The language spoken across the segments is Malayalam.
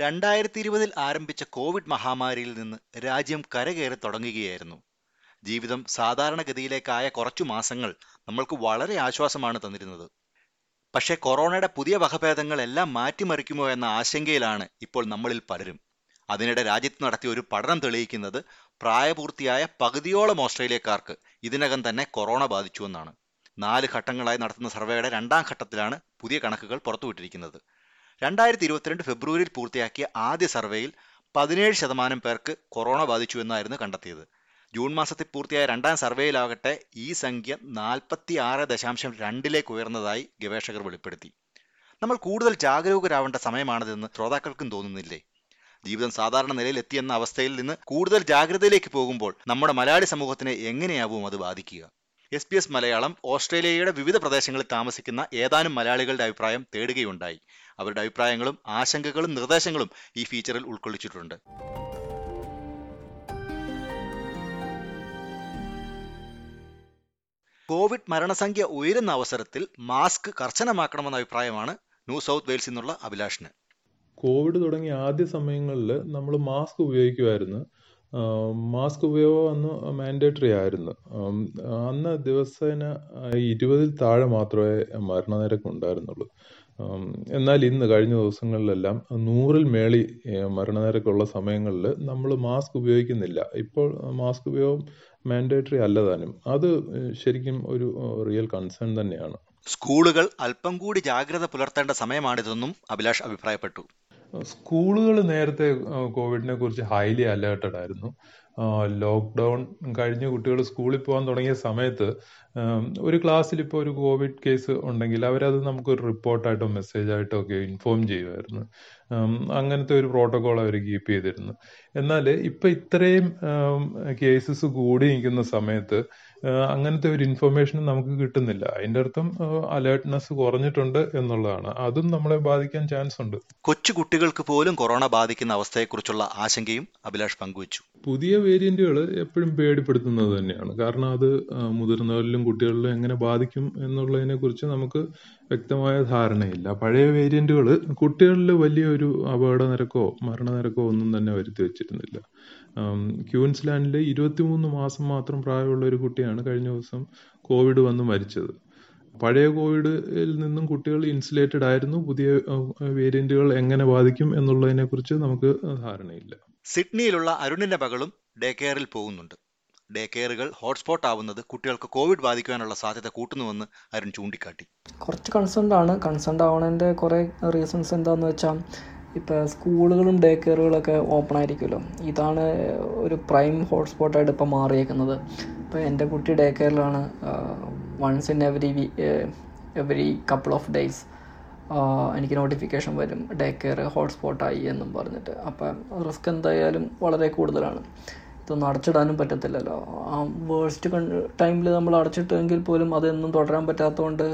രണ്ടായിരത്തി ഇരുപതിൽ ആരംഭിച്ച കോവിഡ് മഹാമാരിയിൽ നിന്ന് രാജ്യം കരകയറി തുടങ്ങുകയായിരുന്നു. ജീവിതം സാധാരണഗതിയിലേക്കായ കുറച്ചു മാസങ്ങൾ നമ്മൾക്ക് വളരെ ആശ്വാസമാണ് തന്നിരുന്നത്. പക്ഷേ കൊറോണയുടെ പുതിയ വകഭേദങ്ങൾ എല്ലാം മാറ്റിമറിക്കുമോ എന്ന ആശങ്കയിലാണ് ഇപ്പോൾ നമ്മളിൽ പലരും. അതിനിടെ രാജ്യത്ത് നടത്തിയ ഒരു പഠനം തെളിയിക്കുന്നത് പ്രായപൂർത്തിയായ പകുതിയോളം ഓസ്ട്രേലിയക്കാർക്ക് ഇതിനകം തന്നെ കൊറോണ ബാധിച്ചുവെന്നാണ് നാല് ഘട്ടങ്ങളായി നടത്തുന്ന സർവേയുടെ രണ്ടാം ഘട്ടത്തിലാണ് പുതിയ കണക്കുകൾ പുറത്തുവിട്ടിരിക്കുന്നത്. രണ്ടായിരത്തി ഇരുപത്തിരണ്ട് ഫെബ്രുവരിയിൽ പൂർത്തിയാക്കിയ ആദ്യ സർവേയിൽ പതിനേഴ് ശതമാനം പേർക്ക് കൊറോണ ബാധിച്ചു എന്നായിരുന്നു കണ്ടെത്തിയത്. ജൂൺ മാസത്തിൽ പൂർത്തിയായ രണ്ടാം സർവേയിലാകട്ടെ ഈ സംഖ്യ നാൽപ്പത്തി ആറ് ദശാംശം രണ്ടിലേക്ക് ഉയർന്നതായി ഗവേഷകർ വെളിപ്പെടുത്തി. നമ്മൾ കൂടുതൽ ജാഗരൂകരാവേണ്ട സമയമാണിതെന്ന് ശ്രോതാക്കൾക്കും തോന്നുന്നില്ലേ? ജീവിതം സാധാരണ നിലയിൽ എത്തിയെന്ന അവസ്ഥയിൽ നിന്ന് കൂടുതൽ ജാഗ്രതയിലേക്ക് പോകുമ്പോൾ നമ്മുടെ മലയാളി സമൂഹത്തിനെ എങ്ങനെയാവും അത് ബാധിക്കുക? എസ് പി എസ് മലയാളം ഓസ്ട്രേലിയയുടെ വിവിധ പ്രദേശങ്ങളിൽ താമസിക്കുന്ന ഏതാനും മലയാളികളുടെ അഭിപ്രായം തേടുകയുണ്ടായി. അവരുടെ അഭിപ്രായങ്ങളും ആശങ്കകളും നിർദ്ദേശങ്ങളും ഈ ഫീച്ചറിൽ ഉൾക്കൊള്ളിച്ചിട്ടുണ്ട്. കോവിഡ് മരണസംഖ്യ ഉയരുന്ന അവസരത്തിൽ മാസ്ക് കർശനമാക്കണമെന്ന അഭിപ്രായമാണ് ന്യൂ സൗത്ത് വെയിൽസ് നിന്നുള്ള അഭിലാഷിന്. കോവിഡ് തുടങ്ങിയ ആദ്യ സമയങ്ങളിൽ നമ്മൾ മാസ്ക് ഉപയോഗിക്കുമായിരുന്നു. മാസ്ക് ഉപയോഗം അന്ന് മാൻഡേറ്ററി ആയിരുന്നു. അന്ന് ദിവസേന ഇരുപതിൽ താഴെ മാത്രമേ മരണനിരക്ക് ഉണ്ടായിരുന്നുള്ളൂ. എന്നാൽ ഇന്ന് കഴിഞ്ഞ ദിവസങ്ങളിലെല്ലാം നൂറിൽ മേളി മരണനിരക്കുള്ള സമയങ്ങളിൽ നമ്മൾ മാസ്ക് ഉപയോഗിക്കുന്നില്ല. ഇപ്പോൾ മാസ്ക് ഉപയോഗം മാൻഡേറ്ററി അല്ലതാനും. അത് ശരിക്കും ഒരു റിയൽ കൺസേൺ തന്നെയാണ്. സ്കൂളുകൾ അല്പം കൂടി ജാഗ്രത പുലർത്തേണ്ട സമയമാണിതെന്നും അഭിലാഷ് അഭിപ്രായപ്പെട്ടു. സ്കൂളുകൾ നേരത്തെ കോവിഡിനെ കുറിച്ച് ഹൈലി അലേർട്ടഡ് ആയിരുന്നു. ലോക്ക്ഡൗൺ കഴിഞ്ഞ് കുട്ടികൾ സ്കൂളിൽ പോകാൻ തുടങ്ങിയ സമയത്ത് ഒരു ക്ലാസ്സിൽ ഇപ്പോൾ ഒരു കോവിഡ് കേസ് ഉണ്ടെങ്കിൽ അവരത് നമുക്കൊരു റിപ്പോർട്ടായിട്ടോ മെസ്സേജായിട്ടോ ഒക്കെ ഇൻഫോം ചെയ്യുമായിരുന്നു. അങ്ങനത്തെ ഒരു പ്രോട്ടോകോൾ അവർ കീപ്പ് ചെയ്തിരുന്നു. എന്നാൽ ഇപ്പം ഇത്രയും കേസസ് കൂടി നിൽക്കുന്ന സമയത്ത് അങ്ങനത്തെ ഒരു ഇൻഫർമേഷൻ നമുക്ക് കിട്ടുന്നില്ല. അതിന്റെ അർത്ഥം അലേർട്ട്നെസ് കുറഞ്ഞിട്ടുണ്ട് എന്നുള്ളതാണ്. അതും നമ്മളെ ബാധിക്കാൻ ചാൻസ് ഉണ്ട്. കൊച്ചു കുട്ടികൾക്ക് പോലും കൊറോണ ബാധിക്കുന്ന അവസ്ഥയെക്കുറിച്ചുള്ള ആശങ്കയും അഭിലാഷ് പങ്കുവച്ചു. പുതിയ വേരിയന്റുകൾ എപ്പോഴും പേടിപ്പെടുത്തുന്നത് തന്നെയാണ്. കാരണം അത് മുതിർന്നവരിലും കുട്ടികളിലും എങ്ങനെ ബാധിക്കും എന്നുള്ളതിനെ കുറിച്ച് നമുക്ക് വ്യക്തമായ ധാരണയില്ല. പഴയ വേരിയന്റുകൾ കുട്ടികളിൽ വലിയൊരു അപകട നിരക്കോ മരണനിരക്കോ ഒന്നും തന്നെ വരുത്തി വെച്ചിരുന്നില്ല. ക്യൂൻസ്ലാൻഡിൽ ഇരുപത്തിമൂന്ന് മാസം മാത്രം പ്രായമുള്ള ഒരു കുട്ടിയാണ് കഴിഞ്ഞ ദിവസം കോവിഡ് വന്ന് മരിച്ചത്. പഴയ കോവിഡിൽ നിന്നും കുട്ടികൾ ഇൻസുലേറ്റഡ് ആയിരുന്നു പുതിയ വേരിയന്റുകൾ എങ്ങനെ ബാധിക്കും എന്നുള്ളതിനെ കുറിച്ച് നമുക്ക് ധാരണയില്ല. സിഡ്നിയിലുള്ള അരുണിന്റെ മകളും ഡേ കെയറിൽ പോകുന്നുണ്ട്. ഡേ കെയറുകൾ ഹോട്ട്സ്പോട്ട് ആവുന്നത് കുട്ടികൾക്ക് കോവിഡ് ബാധിക്കാനുള്ള സാധ്യത കൂട്ടുന്നുവെന്ന് അരുൺ ചൂണ്ടിക്കാട്ടി. കുറച്ച് കൺസേൺഡ് ആണ്. കൺസേൺഡ് ആവണതിന്റെ കുറേ റീസൺസ് എന്താണെന്ന് വെച്ചാൽ ഇപ്പോൾ സ്കൂളുകളും ഡേ കെയറുകളൊക്കെ ഓപ്പൺ ആയിരിക്കുമല്ലോ. ഇതാണ് ഒരു പ്രൈം ഹോട്ട്സ്പോട്ടായിട്ട് ഇപ്പോൾ മാറിയേക്കുന്നത്. ഇപ്പോൾ എന്റെ കുട്ടി day കെയറിലാണ് once in every every couple of days എനിക്ക് നോട്ടിഫിക്കേഷൻ വരും. ഡേ കെയർ ഹോട്ട്സ്പോട്ടായി എന്നും പറഞ്ഞിട്ട്. അപ്പം റിസ്ക് എന്തായാലും വളരെ കൂടുതലാണ്. ഇതൊന്നും അടച്ചിടാനും പറ്റത്തില്ലല്ലോ. ആ വേഴ്സ്റ്റ് ടൈമിൽ നമ്മൾ അടച്ചിട്ടെങ്കിൽ പോലും അതൊന്നും തുടരാൻ പറ്റാത്തതുകൊണ്ട്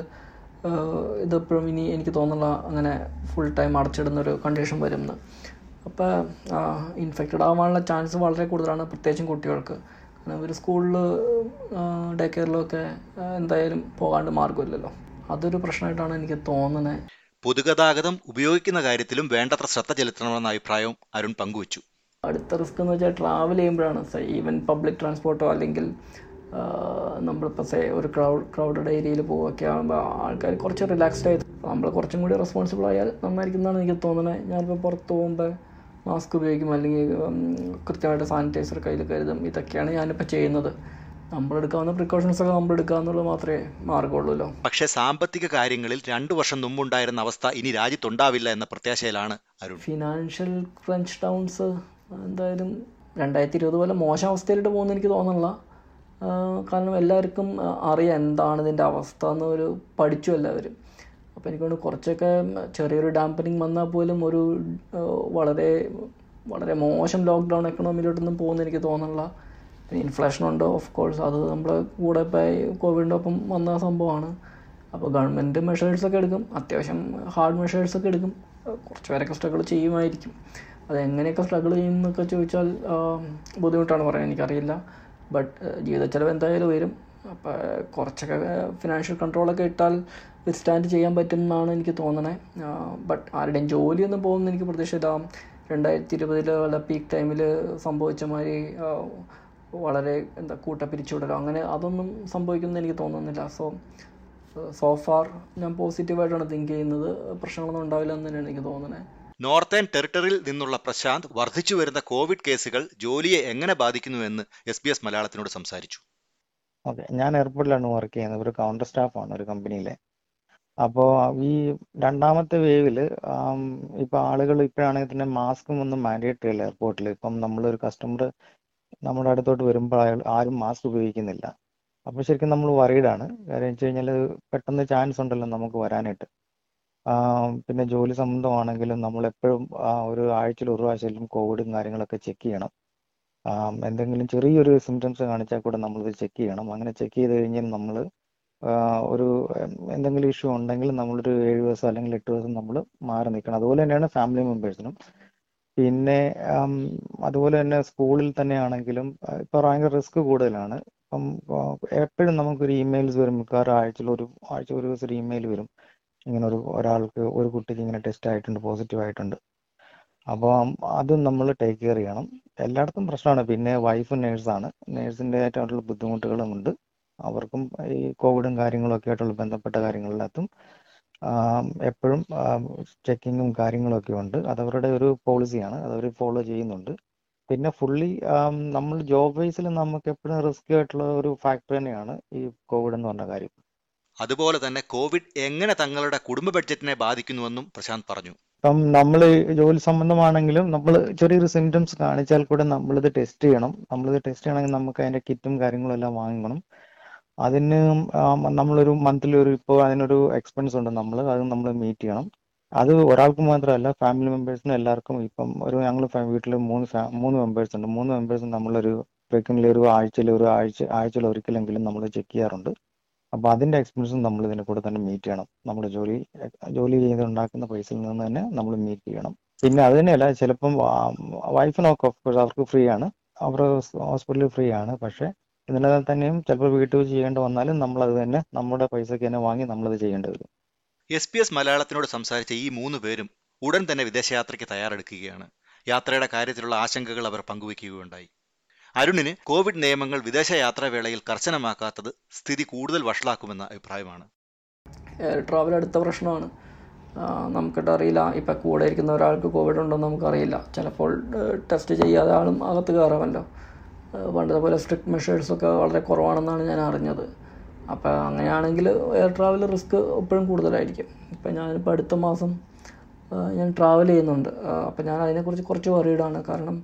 ഇതെപ്പോഴും ഇനി എനിക്ക് തോന്നുന്നില്ല അങ്ങനെ ഫുൾ ടൈം അടച്ചിടുന്നൊരു കണ്ടീഷൻ വരുമെന്ന് അപ്പോൾ ഇൻഫെക്റ്റഡ് ആവാനുള്ള ചാൻസ് വളരെ കൂടുതലാണ് പ്രത്യേകിച്ചും കുട്ടികൾക്ക്. കാരണം ഇവർ സ്കൂളിൽ ഡേ കെയറിലൊക്കെ എന്തായാലും പോകാണ്ട് മാർഗമില്ലല്ലോ അതൊരു പ്രശ്നമായിട്ടാണ് എനിക്ക് തോന്നുന്നത് പൊതുഗതാഗതം ഉപയോഗിക്കുന്ന കാര്യത്തിലും വേണ്ടത്ര ശ്രദ്ധ ചെലുത്തണമെന്ന അഭിപ്രായവും അരുൺ പങ്കുവച്ചു. അടുത്ത റിസ്ക് എന്ന് വെച്ചാൽ ട്രാവൽ ചെയ്യുമ്പോഴാണ്. ഈവൻ പബ്ലിക് ട്രാൻസ്പോർട്ടോ അല്ലെങ്കിൽ നമ്മളിപ്പോൾ സേ ഒരു ക്രൗഡ് ക്രൗഡഡ് ഏരിയയിൽ പോവുകയൊക്കെ ആകുമ്പോൾ ആൾക്കാർ കുറച്ച് റിലാക്സ്ഡ് ആയി. നമ്മൾ കുറച്ചും കൂടി റെസ്പോൺസിബിൾ ആയാൽ നന്നായിരിക്കുന്നതാണ് എനിക്ക് തോന്നുന്നത്. ഞാനിപ്പോൾ പുറത്ത് പോകുമ്പോൾ മാസ്ക് ഉപയോഗിക്കും അല്ലെങ്കിൽ കൃത്യമായിട്ട് സാനിറ്റൈസർ കയ്യിൽ കരുതും. ഇതൊക്കെയാണ് ഞാനിപ്പോൾ ചെയ്യുന്നത്. നമ്മളെടുക്കാവുന്ന പ്രിക്കോഷൻസ് ഒക്കെ നമ്മൾ എടുക്കുക എന്നുള്ളത് മാത്രമേ മാർഗമുള്ളൂല്ലോ പക്ഷേ സാമ്പത്തിക കാര്യങ്ങളിൽ രണ്ടു വർഷം മുമ്പുണ്ടായിരുന്ന അവസ്ഥ ഇനി രാജ്യത്തുണ്ടാവില്ല എന്ന പ്രത്യാശയിലാണ് അരുൺ. ഫിനാൻഷ്യൽ ക്രഞ്ച് ടൗൺസ് എന്തായാലും രണ്ടായിരത്തി ഇരുപത് പോലെ മോശം അവസ്ഥയിലോട്ട് പോകുന്ന എനിക്ക് തോന്നുന്നില്ല. കാരണം എല്ലാവർക്കും അറിയാം എന്താണ് ഇതിന്റെ അവസ്ഥ എന്ന് ഒരു പഠിച്ചു എല്ലാവരും. അപ്പോൾ എനിക്കൊണ്ട് കുറച്ചൊക്കെ ചെറിയൊരു ഡാമ്പനിങ് വന്നാൽ പോലും ഒരു വളരെ വളരെ മോശം ലോക്ക്ഡൗൺ എക്കണോമിയിലോട്ടൊന്നും പോകുന്ന എനിക്ക് തോന്നുന്നില്ല. ഇൻഫ്ലേഷൻ ഉണ്ട്? ഓഫ് കോഴ്സ് അത് നമ്മുടെ കൂടെ ഇപ്പോൾ കോവിഡിന്റെ ഒപ്പം വന്ന സംഭവമാണ്. അപ്പോൾ ഗവൺമെന്റ് മെഷേഴ്സൊക്കെ എടുക്കും. അത്യാവശ്യം ഹാർഡ് മെഷേഴ്സൊക്കെ എടുക്കും. കുറച്ച് പേരൊക്കെ സ്ട്രഗിൾ ചെയ്യുമായിരിക്കും. അതെങ്ങനെയൊക്കെ സ്ട്രഗിൾ ചെയ്യുന്നൊക്കെ ചോദിച്ചാൽ ബുദ്ധിമുട്ടാണ് പറയാൻ എനിക്കറിയില്ല. ബട്ട് ജീവിത ചെലവ് എന്തായാലും വരും അപ്പോൾ കുറച്ചൊക്കെ ഫിനാൻഷ്യൽ കൺട്രോളൊക്കെ ഇട്ടാൽ വിത്ത്സ്റ്റാൻഡ് ചെയ്യാൻ പറ്റും എന്നാണ് എനിക്ക് തോന്നണേ. ബട്ട് ആരുടെയും ജോലിയൊന്നും പോകുമെന്ന് എനിക്ക് പ്രതീക്ഷയില്ല. രണ്ടായിരത്തി ഇരുപതിലെ പീക്ക് ടൈമിൽ സംഭവിച്ച മാതിരി വളരെ എന്താ കൂട്ട പിരിച്ചുവിടലോ അങ്ങനെ അതൊന്നും സംഭവിക്കുമെന്ന് എനിക്ക് തോന്നുന്നില്ല. സോ സോ ഫാർ ഞാൻ പോസിറ്റീവായിട്ടാണ് തിങ്ക് ചെയ്യുന്നത്. പ്രശ്നങ്ങളൊന്നും ഉണ്ടാവില്ല എന്ന് തന്നെയാണ് എനിക്ക് തോന്നുന്നത് നോർത്തേൺ ടെറിട്ടറിയിൽ നിന്നുള്ള പ്രശാന്ത് വർദ്ധിച്ചു വരുന്ന കോവിഡ് കേസുകൾ ജോലിയെ എങ്ങനെ ബാധിക്കുന്നുവെന്ന് എസ് ബി എസ് മലയാളത്തിനോട് സംസാരിച്ചു. ഓക്കെ ഞാൻ എയർപോർട്ടിലാണ് വർക്ക് ചെയ്യുന്നത്. ഒരു കൗണ്ടർ സ്റ്റാഫാണ് ഒരു കമ്പനിയിലെ അപ്പോൾ ഈ രണ്ടാമത്തെ വേവിൽ ഇപ്പോൾ ആളുകൾ ഇപ്പോഴാണെങ്കിൽ തന്നെ മാസ്കും ഒന്നും മാൻഡേറ്ററി അല്ല എയർപോർട്ടിൽ ഇപ്പം നമ്മളൊരു കസ്റ്റമർ നമ്മുടെ അടുത്തോട്ട് വരുമ്പോൾ അയാൾ ആരും മാസ്ക് ഉപയോഗിക്കുന്നില്ല. അപ്പോൾ ശരിക്കും നമ്മൾ വറീഡാണ് കാര്യം വെച്ച് കഴിഞ്ഞാൽ പെട്ടെന്ന് ചാൻസ് ഉണ്ടല്ലോ നമുക്ക് വരാനായിട്ട്. പിന്നെ ജോലി സംബന്ധമാണെങ്കിലും നമ്മൾ എപ്പോഴും ഒരു ആഴ്ചയിൽ ഒരു പ്രാവശ്യം കോവിഡും കാര്യങ്ങളൊക്കെ ചെക്ക് ചെയ്യണം. എന്തെങ്കിലും ചെറിയൊരു സിംറ്റംസ് കാണിച്ചാൽ കൂടെ നമ്മളിത് ചെക്ക് ചെയ്യണം. അങ്ങനെ ചെക്ക് ചെയ്ത് കഴിഞ്ഞാൽ നമ്മൾ ഒരു എന്തെങ്കിലും ഇഷ്യൂ ഉണ്ടെങ്കിൽ നമ്മളൊരു ഏഴ് ദിവസം അല്ലെങ്കിൽ എട്ട് ദിവസം നമ്മൾ മാറി നിൽക്കണം. അതുപോലെ തന്നെയാണ് ഫാമിലി മെമ്പേഴ്സിനും പിന്നെ അതുപോലെ തന്നെ സ്കൂളിൽ തന്നെ ആണെങ്കിലും ഇപ്പൊ ഭയങ്കര റിസ്ക് കൂടുതലാണ്. ഇപ്പം എപ്പോഴും നമുക്കൊരു ഇമെയിൽസ് വരും. മിക്കവാറും ആഴ്ചയിൽ ഒരു ആഴ്ച ഒരു ദിവസം ഒരു ഇമെയിൽ വരും. ഇങ്ങനെ ഒരു ഒരാൾക്ക് ഒരു കുട്ടിക്ക് ഇങ്ങനെ ടെസ്റ്റ് ആയിട്ടുണ്ട് പോസിറ്റീവ് ആയിട്ടുണ്ട്. അപ്പോൾ അതും നമ്മൾ ടേക്ക് കെയർ ചെയ്യണം. എല്ലായിടത്തും പ്രശ്നമാണ്. പിന്നെ വൈഫ് നേഴ്സാണ്. നേഴ്സിന്റെ ആയിട്ടുള്ള ബുദ്ധിമുട്ടുകളും ഉണ്ട് അവർക്കും ഈ കോവിഡും കാര്യങ്ങളൊക്കെ ആയിട്ടുള്ള ബന്ധപ്പെട്ട കാര്യങ്ങളിനകത്തും എപ്പോഴും ചെക്കിങ്ങും കാര്യങ്ങളും ഒക്കെ ഉണ്ട്. അതവരുടെ ഒരു പോളിസിയാണ് അതവർ ഫോളോ ചെയ്യുന്നുണ്ട്. പിന്നെ ഫുള്ളി നമ്മൾ ജോബ് വൈസിൽ നമുക്ക് എപ്പോഴും റിസ്ക് ആയിട്ടുള്ള ഒരു ഫാക്ടർ തന്നെയാണ് ഈ കോവിഡ് എന്ന് പറഞ്ഞ കാര്യം. അതുപോലെ തന്നെ കോവിഡ് എങ്ങനെ തങ്ങളുടെ കുടുംബ ബഡ്ജറ്റിനെ ബാധിക്കുന്നുവെന്നും പ്രശാന്ത് പറഞ്ഞു. ഇപ്പം നമ്മൾ ജോലി സംബന്ധമാണെങ്കിലും നമ്മൾ ചെറിയൊരു സിംറ്റംസ് കാണിച്ചാൽ കൂടെ നമ്മളിത് ടെസ്റ്റ് ചെയ്യണം. നമ്മളിത് ടെസ്റ്റ് ചെയ്യണമെങ്കിൽ നമുക്ക് അതിന്റെ കിറ്റും കാര്യങ്ങളും എല്ലാം വാങ്ങണം അതിന് നമ്മളൊരു മന്ത്ലി ഒരു ഇപ്പോൾ അതിനൊരു എക്സ്പെൻസ് ഉണ്ട് നമ്മൾ അത് നമ്മൾ മീറ്റ് ചെയ്യണം. അത് ഒരാൾക്ക് മാത്രമല്ല ഫാമിലി മെമ്പേഴ്സിനും എല്ലാവർക്കും ഇപ്പം ഒരു ഞങ്ങൾ വീട്ടിൽ മൂന്ന് മൂന്ന് മെമ്പേഴ്സ് ഉണ്ട്. മൂന്ന് മെമ്പേഴ്സും നമ്മളൊരു ഫ്രീക്വന്റ്ലി ഒരു ആഴ്ചയിൽ ഒരു ആഴ്ച ആഴ്ചയിൽ ഒരിക്കലെങ്കിലും നമ്മൾ ചെക്ക് ചെയ്യാറുണ്ട്. അപ്പോൾ അതിന്റെ എക്സ്പെൻസും നമ്മൾ ഇതിനെ കൂടെ തന്നെ മീറ്റ് ചെയ്യണം. നമ്മുടെ ജോലി ജോലി ചെയ്ത് ഉണ്ടാക്കുന്ന പൈസയിൽ നിന്ന് തന്നെ നമ്മൾ മീറ്റ് ചെയ്യണം. പിന്നെ അത് തന്നെയല്ല ചിലപ്പം വൈഫിനൊക്കെ അവർക്ക് ഫ്രീ ആണ്. അവർ ഹോസ്പിറ്റലിൽ ഫ്രീ ആണ്. പക്ഷേ എന്നിരുന്നാൽ തന്നെയും ചിലപ്പോൾ വീട്ടിൽ വെച്ച് ചെയ്യേണ്ടി വന്നാലും നമ്മൾ അത് തന്നെ നമ്മുടെ പൈസക്ക് തന്നെ വാങ്ങി നമ്മളത് ചെയ്യേണ്ടി വരും. എസ് പി എസ് മലയാളത്തിനോട് സംസാരിച്ച ഈ മൂന്ന് പേരും ഉടൻ തന്നെ വിദേശയാത്രയ്ക്ക് തയ്യാറെടുക്കുകയാണ്. യാത്രയുടെ കാര്യത്തിലുള്ള ആശങ്കകൾ അവർ പങ്കുവയ്ക്കുകയുണ്ടായി. അരുണിന് കോവിഡ് നിയമങ്ങൾ വിദേശയാത്രാവേളയിൽ കർശനമാക്കാത്തത് സ്ഥിതി കൂടുതൽ വഷളാക്കുമെന്ന അഭിപ്രായമാണ്. ട്രാവൽ അടുത്ത പ്രശ്നമാണ്. നമുക്കിട്ട് അറിയില്ല. ഇപ്പം കൂടെ ഇരിക്കുന്ന ഒരാൾക്ക് കോവിഡ് ഉണ്ടോ എന്ന് നമുക്കറിയില്ല. ചിലപ്പോൾ ടെസ്റ്റ് ചെയ്യാതെ ആളും അകത്ത് കയറാമല്ലോ. പണ്ടത്തെ പോലെ സ്ട്രിക്ട് മെഷേഴ്സൊക്കെ വളരെ കുറവാണെന്നാണ് ഞാൻ അറിഞ്ഞത്. അപ്പോൾ അങ്ങനെയാണെങ്കിൽ എയർ ട്രാവൽ റിസ്ക് എപ്പോഴും കൂടുതലായിരിക്കും. ഇപ്പം ഞാനിപ്പോൾ അടുത്ത മാസം ഞാൻ ട്രാവൽ ചെയ്യുന്നുണ്ട്. അപ്പം ഞാൻ അതിനെക്കുറിച്ച് കുറച്ച് വറീഡാണ് കാരണം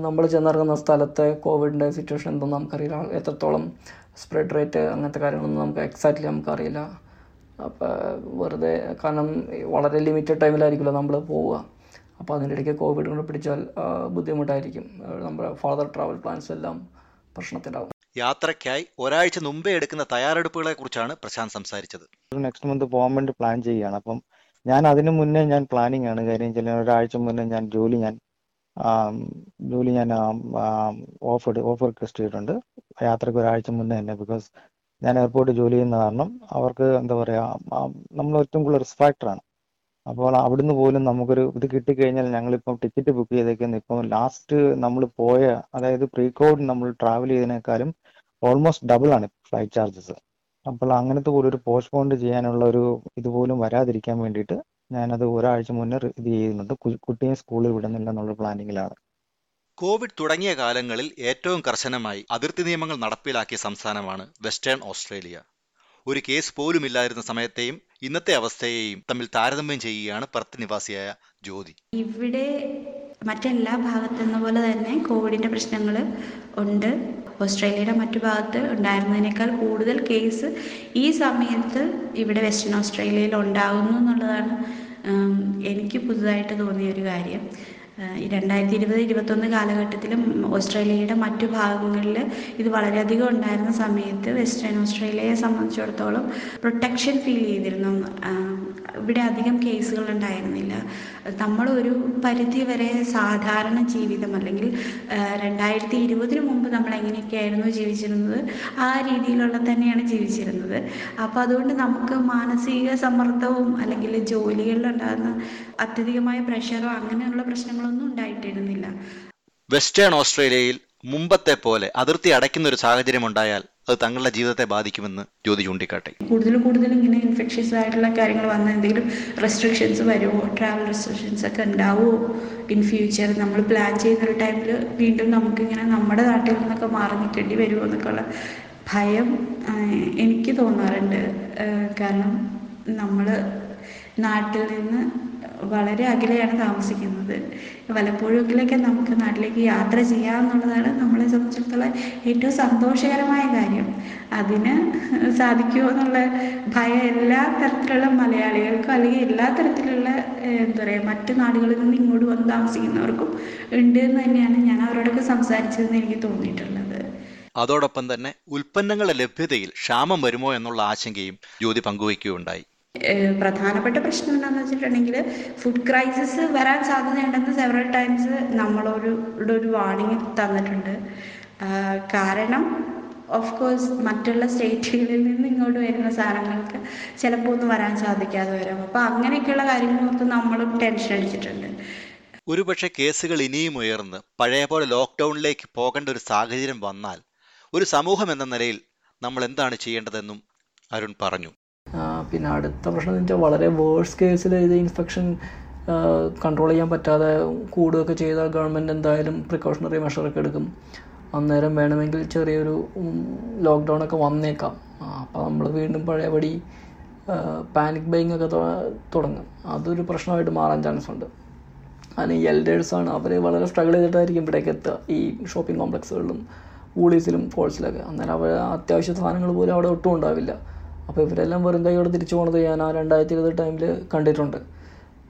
നമ്മൾ ചെന്നിറങ്ങുന്ന സ്ഥലത്തെ കോവിഡിന്റെ സിറ്റുവേഷൻ എന്തെന്ന് നമുക്കറിയില്ല. എത്രത്തോളം സ്പ്രെഡ് റേറ്റ് അങ്ങനത്തെ കാര്യങ്ങളൊന്നും നമുക്ക് എക്സാക്ട്ലി നമുക്കറിയില്ല. അപ്പോൾ വെറുതെ കാരണം വളരെ ലിമിറ്റഡ് ടൈമിലായിരിക്കുമല്ലോ നമ്മൾ പോവുക. അപ്പോൾ അതിന്റെ ഇടയ്ക്ക് കോവിഡ് കൊണ്ട് പിടിച്ചാൽ ബുദ്ധിമുട്ടായിരിക്കും. നമ്മുടെ ഫാദർ ട്രാവൽ പ്ലാൻസ് എല്ലാം പ്രശ്നത്തിലാവും. യാത്രയ്ക്കായി ഒരാഴ്ച മുമ്പേ എടുക്കുന്ന തയ്യാറെടുപ്പുകളെ കുറിച്ചാണ് പ്രശാന്ത് സംസാരിച്ചത്. നെക്സ്റ്റ് മന്ത് പോകാൻ വേണ്ടി പ്ലാൻ ചെയ്യുകയാണ്. അപ്പം ഞാൻ അതിനു മുന്നേ ഞാൻ പ്ലാനിങ് ആണ്. കാര്യം വെച്ചാൽ ഒരാഴ്ച മുന്നേ ഞാൻ ജോലി ഞാൻ ജോലി ഞാൻ ഓഫ് ഓഫർ റിക്വസ്റ്റ് ചെയ്തിട്ടുണ്ട്. യാത്രയ്ക്ക് ഒരാഴ്ച മുന്നേ തന്നെ. ബിക്കോസ് ഞാൻ എയർപോർട്ടിൽ ജോലി ചെയ്യുന്ന കാരണം അവർക്ക് എന്താ പറയുക നമ്മൾ ഏറ്റവും കൂടുതൽ റിസ്ക് ഫാക്ടറാണ് അപ്പോൾ അവിടുന്ന് പോലും നമുക്കൊരു ഇത് കിട്ടിക്കഴിഞ്ഞാൽ ഞങ്ങളിപ്പം ടിക്കറ്റ് ബുക്ക് ചെയ്തേക്കുന്നത് ഇപ്പം ലാസ്റ്റ് നമ്മൾ പോയ അതായത് പ്രീ കോവിഡ് നമ്മൾ ട്രാവൽ ചെയ്തതിനേക്കാളും ഓൾമോസ്റ്റ് ഡബിൾ ആണ് ഫ്ലൈറ്റ് ചാർജസ് അപ്പോൾ അങ്ങനത്തെ പോലും ഒരു പോസ്റ്റ്പോണ്ട് ചെയ്യാനുള്ള ഒരു ഇതുപോലും വരാതിരിക്കാൻ വേണ്ടിയിട്ട് ഞാനത് ഒരാഴ്ച മുന്നേ ഇത് ചെയ്യുന്നുണ്ട്. കുട്ടിയെ സ്കൂളിൽ വിടുന്നില്ല എന്നുള്ള പ്ലാനിങ്ങിലാണ്. കോവിഡ് തുടങ്ങിയ കാലങ്ങളിൽ ഏറ്റവും കർശനമായി അതിർത്തി നിയമങ്ങൾ നടപ്പിലാക്കിയ സംസ്ഥാനമാണ് വെസ്റ്റേൺ ഓസ്ട്രേലിയ. ഒരു കേസ് പോലുമില്ലായിരുന്ന സമയത്തെയും ഇന്നത്തെ അവസ്ഥയെയും തമ്മിൽ താരതമ്യം ചെയ്യുകയാണ് പർത്ത് നിവാസിയായ ജ്യോതി. ഇവിടെ മറ്റെല്ലാ ഭാഗത്തെന്ന പോലെ തന്നെ കോവിഡിന്റെ പ്രശ്നങ്ങൾ ഉണ്ട്. ഓസ്ട്രേലിയയുടെ മറ്റു ഭാഗത്ത് ഉണ്ടായിരുന്നതിനേക്കാൾ കൂടുതൽ കേസ് ഈ സമയത്ത് ഇവിടെ വെസ്റ്റേൺ ഓസ്ട്രേലിയയിൽ ഉണ്ടാകുന്നു എന്നുള്ളതാണ് എനിക്ക് പുതുതായിട്ട് തോന്നിയ ഒരു കാര്യം. രണ്ടായിരത്തി ഇരുപത് ഇരുപത്തൊന്ന് കാലഘട്ടത്തിലും ഓസ്ട്രേലിയയുടെ മറ്റു ഭാഗങ്ങളിൽ ഇത് വളരെയധികം ഉണ്ടായിരുന്ന സമയത്ത് വെസ്റ്റേൺ ഓസ്ട്രേലിയയെ സംബന്ധിച്ചിടത്തോളം പ്രൊട്ടക്ഷൻ ഫീൽ ചെയ്തിരുന്നു ഇവിടെ അധികം കേസുകൾ ഉണ്ടായിരുന്നില്ല. നമ്മളൊരു പരിധി വരെ സാധാരണ ജീവിതം അല്ലെങ്കിൽ രണ്ടായിരത്തി ഇരുപതിന് മുമ്പ് നമ്മൾ എങ്ങനെയൊക്കെയായിരുന്നു ജീവിച്ചിരുന്നത് ആ രീതിയിലുള്ള തന്നെയാണ് ജീവിച്ചിരുന്നത്. അപ്പോൾ അതുകൊണ്ട് നമുക്ക് മാനസിക സമ്മർദ്ദവും അല്ലെങ്കിൽ ജോലികളിലുണ്ടാകുന്ന അത്യധികമായ പ്രഷറോ അങ്ങനെയുള്ള പ്രശ്നങ്ങളൊന്നും ഉണ്ടായിട്ടിരുന്നില്ല. വെസ്റ്റേൺ ഓസ്ട്രേലിയയിൽ മുമ്പത്തെ പോലെ അതിർത്തി അടയ്ക്കുന്ന ഒരു സാഹചര്യം ഉണ്ടായാൽ അത് തങ്ങളുടെ ജീവിതത്തെ ബാധിക്കുമെന്ന് ജ്യോതി ചൂണ്ടിക്കാട്ടി. കൂടുതൽ കൂടുതൽ ഇങ്ങനെ ഇൻഫെക്ഷ്യസ് ആയിട്ടുള്ള കാര്യങ്ങൾ വന്ന എന്തെങ്കിലും റെസ്ട്രിക്ഷൻസ് വരുമോ? ട്രാവൽ റെസ്ട്രിക്ഷൻസ് ഒക്കെ ഉണ്ടാവുമോ? ഇൻ ഫ്യൂച്ചർ നമ്മൾ പ്ലാൻ ചെയ്യുന്ന ഒരു ടൈമിൽ വീണ്ടും നമുക്കിങ്ങനെ നമ്മുടെ നാട്ടിൽ നിന്നൊക്കെ മാറി നിൽക്കേണ്ടി വരുമോ എന്നൊക്കെയുള്ള ഭയം എനിക്ക് തോന്നാറുണ്ട്. കാരണം നമ്മൾ നാട്ടിൽ നിന്ന് വളരെ അകലെയാണ് താമസിക്കുന്നത്. വല്ലപ്പോഴൊക്കെയൊക്കെ നമുക്ക് നാട്ടിലേക്ക് യാത്ര ചെയ്യാമെന്നുള്ളതാണ് നമ്മളെ സംബന്ധിച്ചിടത്തോളം ഏറ്റവും സന്തോഷകരമായ കാര്യം. അതിന് സാധിക്കുമോ എന്നുള്ള ഭയം എല്ലാ തരത്തിലുള്ള മലയാളികൾക്കും അല്ലെങ്കിൽ എല്ലാ തരത്തിലുള്ള എന്താ പറയുക മറ്റ് നാടുകളിൽ നിന്ന് ഇങ്ങോട്ട് വന്ന് താമസിക്കുന്നവർക്കും ഉണ്ട് എന്ന് തന്നെയാണ് ഞാൻ അവരോടൊക്കെ സംസാരിച്ചതെന്ന് എനിക്ക് തോന്നിയിട്ടുള്ളത്. അതോടൊപ്പം തന്നെ ഉൽപ്പന്നങ്ങളുടെ ലഭ്യതയിൽ ക്ഷാമം വരുമോ എന്നുള്ള ആശങ്കയും ജ്യോതി പങ്കുവയ്ക്കുകയുണ്ടായി. പ്രധാനപ്പെട്ട പ്രശ്നം എന്താണെന്ന് വെച്ചിട്ടുണ്ടെങ്കിൽ ഫുഡ് ക്രൈസിസ് വരാൻ സാധ്യതയുണ്ടെന്ന് സെവറൽ ടൈംസ് നമ്മളൊരു ഒരു വാർണിംഗ് തന്നിട്ടുണ്ട്. കാരണം ഓഫ് കോഴ്സ് മറ്റുള്ള സ്റ്റേറ്റുകളിൽ നിന്ന് ഇങ്ങോട്ട് വരുന്ന സാധനങ്ങൾക്ക് ചിലപ്പോൾ ഒന്നും വരാൻ സാധിക്കാതെ വരാം. അപ്പോൾ അങ്ങനെയൊക്കെയുള്ള കാര്യങ്ങളൊക്കെ നമ്മളും ടെൻഷൻ അടിച്ചിട്ടുണ്ട്. ഒരുപക്ഷെ കേസുകൾ ഇനിയും ഉയർന്ന് പഴയ പോലെ ലോക്ക്ഡൌണിലേക്ക് പോകേണ്ട ഒരു സാഹചര്യം വന്നാൽ ഒരു സമൂഹം എന്ന നിലയിൽ നമ്മൾ എന്താണ് ചെയ്യേണ്ടതെന്നും അരുൺ പറഞ്ഞു. പിന്നെ അടുത്ത പ്രശ്നം എന്ന് വെച്ചാൽ വളരെ വേഴ്സ് കേസിൽ ഇത് ഇൻഫെക്ഷൻ കൺട്രോൾ ചെയ്യാൻ പറ്റാതെ കൂടുകയൊക്കെ ചെയ്താൽ ഗവൺമെന്റ് എന്തായാലും പ്രിക്കോഷണറി മെഷറൊക്കെ എടുക്കും. അന്നേരം വേണമെങ്കിൽ ചെറിയൊരു ലോക്ക്ഡൗൺ ഒക്കെ വന്നേക്കാം. അപ്പോൾ നമ്മൾ വീണ്ടും പഴയപടി പാനിക് ബൈങ് ഒക്കെ തുടങ്ങും. അതൊരു പ്രശ്നമായിട്ട് മാറാൻ ചാൻസ് ഉണ്ട്. അതിന് എൽഡേഴ്സാണ് അവർ വളരെ സ്ട്രഗിൾ ചെയ്തിട്ടായിരിക്കും ഇവിടേക്ക് എത്തുക. ഈ ഷോപ്പിംഗ് കോംപ്ലക്സുകളിലും വൂളീസിലും ഫോൾസിലൊക്കെ അന്നേരം അവർ അത്യാവശ്യ സാധനങ്ങൾ പോലും അവിടെ ഒട്ടും ഉണ്ടാവില്ല. അപ്പോൾ ഇവരെല്ലാം വെറും കൈയോടെ തിരിച്ചു പോണത് ഞാൻ ആ രണ്ടായിരത്തി ഇരുപത് ടൈമിൽ കണ്ടിട്ടുണ്ട്.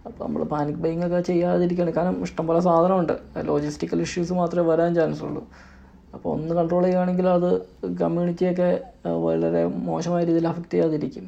അപ്പോൾ നമ്മൾ പാനിക് ബൈങ് ഒക്കെ ചെയ്യാതിരിക്കുകയാണ് കാരണം ഇഷ്ടംപോലെ സാധനമുണ്ട്. ലോജിസ്റ്റിക്കൽ ഇഷ്യൂസ് മാത്രമേ വരാൻ ചാൻസ് ഉള്ളൂ. അപ്പോൾ ഒന്ന് കൺട്രോൾ ചെയ്യുകയാണെങ്കിൽ അത് കമ്മ്യൂണിറ്റിയൊക്കെ വളരെ മോശമായ രീതിയിൽ അഫക്റ്റ് ചെയ്യാതിരിക്കും.